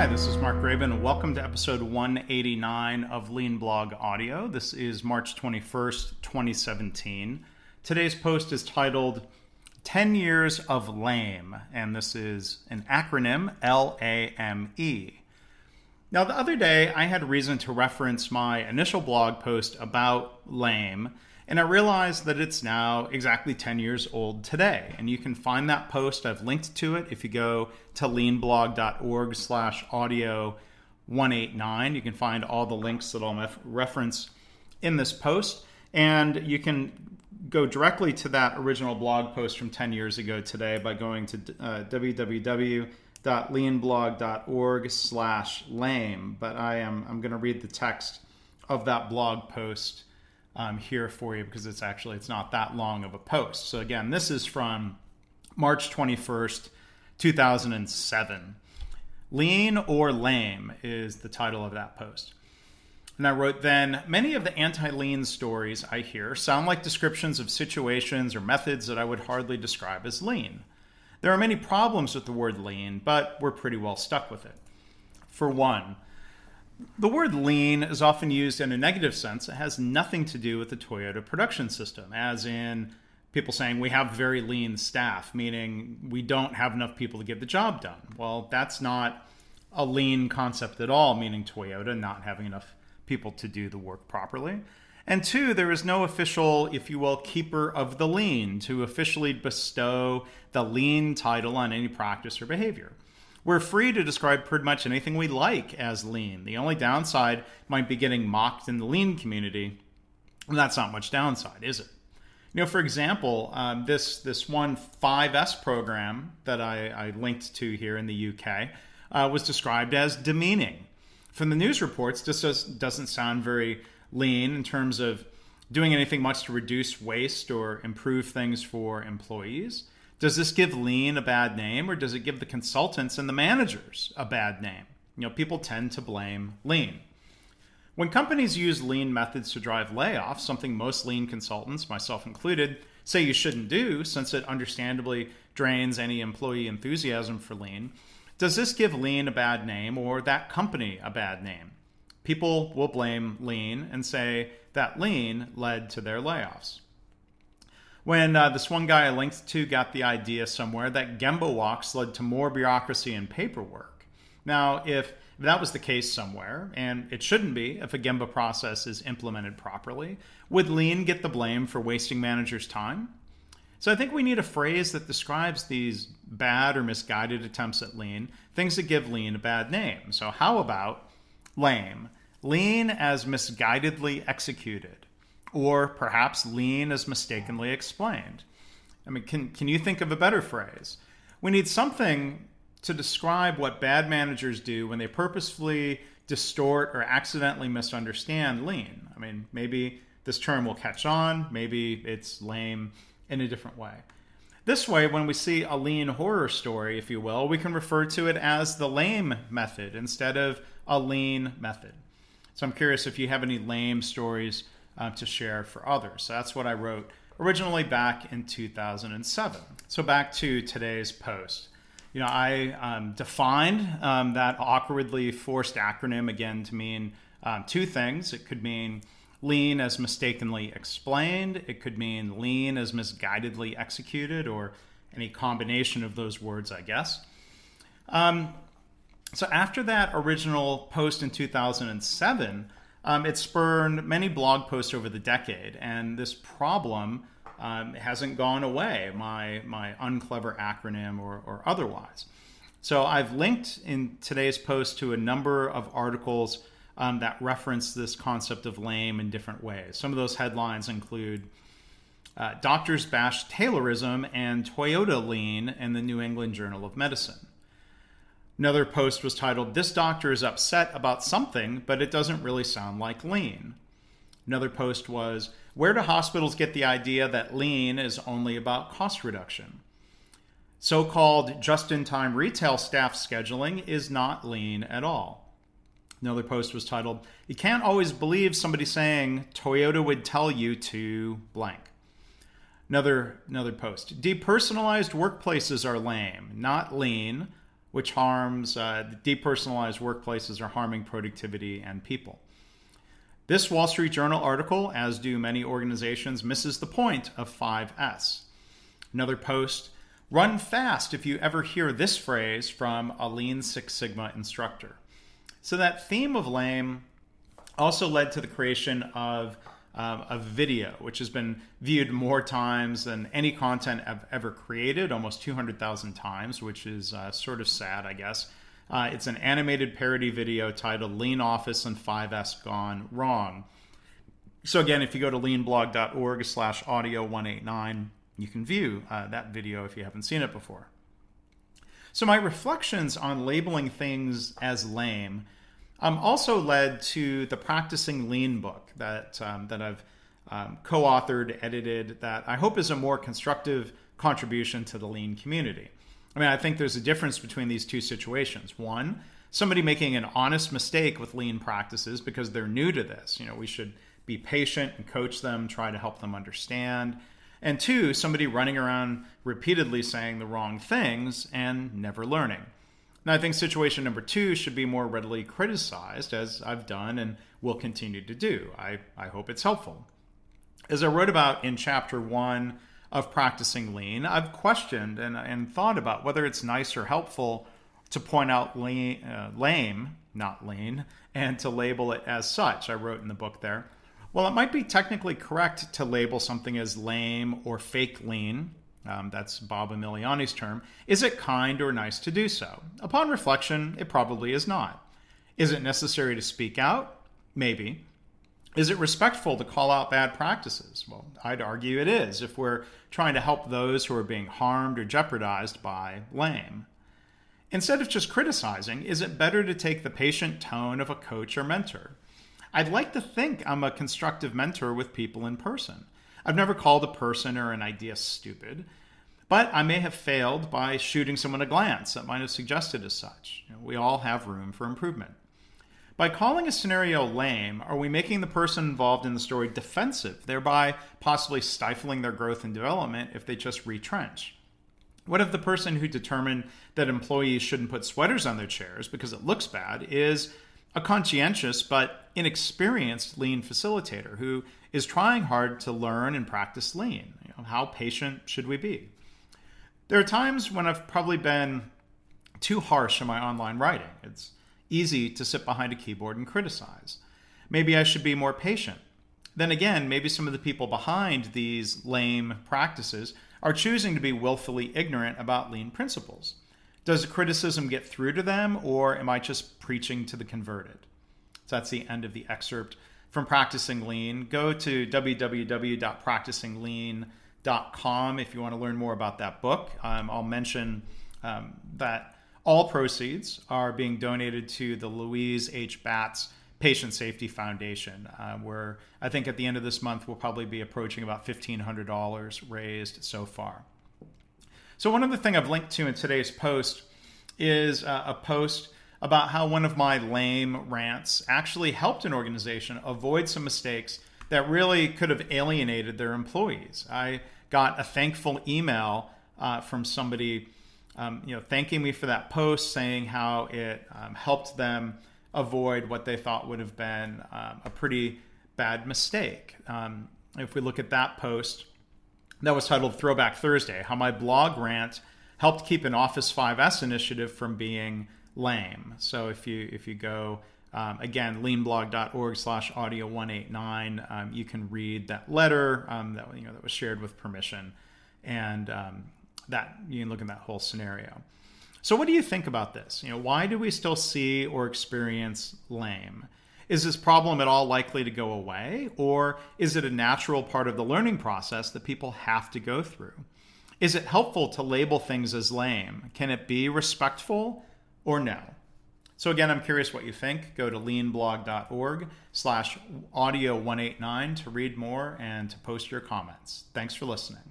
Hi, this is Mark Graban. Welcome to episode 189 of Lean Blog Audio. This is March 21st, 2017. Today's post is titled 10 Years of LAME, and this is an acronym L A M E. Now, the other day, I had reason to reference my initial blog post about LAME, and I realized that it's now exactly 10 years old today. And you can find that post. I've linked to it if you go to leanblog.org slash audio 189. You can find all the links that I'll reference in this post. And you can go directly to that original blog post from 10 years ago today by going to uh, www leanblog.org slash lame but i am i'm going to read the text of that blog post um, here for you because it's actually it's not that long of a post so again this is from march 21st 2007 lean or lame is the title of that post and I wrote, then, many of the anti lean stories I hear sound like descriptions of situations or methods that I would hardly describe as lean. There are many problems with the word lean, but we're pretty well stuck with it. For one, the word lean is often used in a negative sense. It has nothing to do with the Toyota production system, as in people saying we have very lean staff, meaning we don't have enough people to get the job done. Well, that's not a lean concept at all, meaning Toyota not having enough people to do the work properly. And two, there is no official, if you will, keeper of the lean to officially bestow the lean title on any practice or behavior. We're free to describe pretty much anything we like as lean. The only downside might be getting mocked in the lean community, and that's not much downside, is it? You know, for example, um, this this one 5S program that I, I, linked to here in the UK uh, was described as demeaning. From the news reports, this doesn't sound very lean in terms of doing anything much to reduce waste or improve things for employees? Does this give lean a bad name or does it give the consultants and the managers a bad name? You know, people tend to blame lean. When companies use lean methods to drive layoffs, something most lean consultants, myself included, say you shouldn't do since it understandably drains any employee enthusiasm for lean, does this give lean a bad name or that company a bad name? people will blame lean and say that lean led to their layoffs. When uh, this one guy I linked to got the idea somewhere that Gemba walks led to more bureaucracy and paperwork. Now, if that was the case somewhere, and it shouldn't be if a Gemba process is implemented properly, would lean get the blame for wasting managers' time? So I think we need a phrase that describes these bad or misguided attempts at lean, things that give lean a bad name. So how about lame. Lean as misguidedly executed, or perhaps lean as mistakenly explained. I mean, can, can you think of a better phrase? We need something to describe what bad managers do when they purposefully distort or accidentally misunderstand lean. I mean, maybe this term will catch on, maybe it's lame in a different way. This way, when we see a lean horror story, if you will, we can refer to it as the lame method instead of a lean method. So I'm curious if you have any lame stories uh, to share for others. So that's what I wrote originally back in 2007. So back to today's post. You know, I um, defined um, that awkwardly forced acronym again to mean um, two things. It could mean lean as mistakenly explained, it could mean lean as misguidedly executed, or any combination of those words, I guess. Um, so after that original post in 2007, um, it spurred many blog posts over the decade, and this problem um, hasn't gone away, my, my unclever acronym or, or otherwise. So I've linked in today's post to a number of articles um, that reference this concept of lame in different ways. Some of those headlines include uh, Doctors Bash Taylorism and Toyota Lean in the New England Journal of Medicine. Another post was titled, This Doctor is Upset About Something, but it doesn't really sound like lean. Another post was, Where do hospitals get the idea that lean is only about cost reduction? So called just in time retail staff scheduling is not lean at all. Another post was titled, You can't always believe somebody saying Toyota would tell you to blank. Another, another post, Depersonalized workplaces are lame, not lean which harms uh, depersonalized workplaces are harming productivity and people. This Wall Street Journal article, as do many organizations, misses the point of 5S. Another post run fast if you ever hear this phrase from a Lean Six Sigma instructor. So, that theme of lame also led to the creation of um, a video, which has been viewed more times than any content I've ever created, almost 200,000 times, which is uh, sort of sad, I guess. Uh, it's an animated parody video titled Lean Office and 5S Gone Wrong. So again, if you go to leanblog.org slash audio 189, you can view uh, that video if you haven't seen it before. So my reflections on labeling things as lame um, also led to the Practicing Lean book that, um, that I've um, co authored, edited, that I hope is a more constructive contribution to the lean community. I mean, I think there's a difference between these two situations. One, somebody making an honest mistake with lean practices because they're new to this. You know, we should be patient and coach them, try to help them understand. And two, somebody running around repeatedly saying the wrong things and never learning. Now, I think situation number two should be more readily criticized, as I've done and will continue to do. I, I hope it's helpful. As I wrote about in chapter one of Practicing Lean, I've questioned and, and thought about whether it's nice or helpful to point out uh, lame, not lean, and to label it as such. I wrote in the book there. Well, it might be technically correct to label something as lame or fake lean, um, that's Bob Emiliani's term. Is it kind or nice to do so? Upon reflection, it probably is not. Is it necessary to speak out? Maybe. Is it respectful to call out bad practices? Well, I'd argue it is if we're trying to help those who are being harmed or jeopardized by lame. Instead of just criticizing, is it better to take the patient tone of a coach or mentor? I'd like to think I'm a constructive mentor with people in person. I've never called a person or an idea stupid, but I may have failed by shooting someone a glance that might have suggested as such. You know, we all have room for improvement. By calling a scenario lame, are we making the person involved in the story defensive, thereby possibly stifling their growth and development if they just retrench? What if the person who determined that employees shouldn't put sweaters on their chairs because it looks bad is a conscientious but inexperienced lean facilitator who is trying hard to learn and practice lean. You know, how patient should we be? There are times when I've probably been too harsh in my online writing. It's easy to sit behind a keyboard and criticize. Maybe I should be more patient. Then again, maybe some of the people behind these lame practices are choosing to be willfully ignorant about lean principles. Does the criticism get through to them, or am I just preaching to the converted? So that's the end of the excerpt from Practicing Lean. Go to www.practicinglean.com if you want to learn more about that book. Um, I'll mention um, that all proceeds are being donated to the Louise H. Batz Patient Safety Foundation, uh, where I think at the end of this month we'll probably be approaching about $1,500 raised so far. So, one other thing I've linked to in today's post is uh, a post about how one of my lame rants actually helped an organization avoid some mistakes that really could have alienated their employees. I got a thankful email uh, from somebody, um, you know, thanking me for that post, saying how it um, helped them avoid what they thought would have been um, a pretty bad mistake. Um, if we look at that post, that was titled Throwback Thursday: How My Blog Rant Helped Keep an Office 5S initiative from Being lame. So if you if you go um, again leanblog.org slash audio 189 um, you can read that letter um, that you know that was shared with permission. And um, that you can look at that whole scenario. So what do you think about this? You know why do we still see or experience lame is this problem at all likely to go away or is it a natural part of the learning process that people have to go through is it helpful to label things as lame can it be respectful or no. So again, I'm curious what you think. Go to leanblog.org slash audio 189 to read more and to post your comments. Thanks for listening.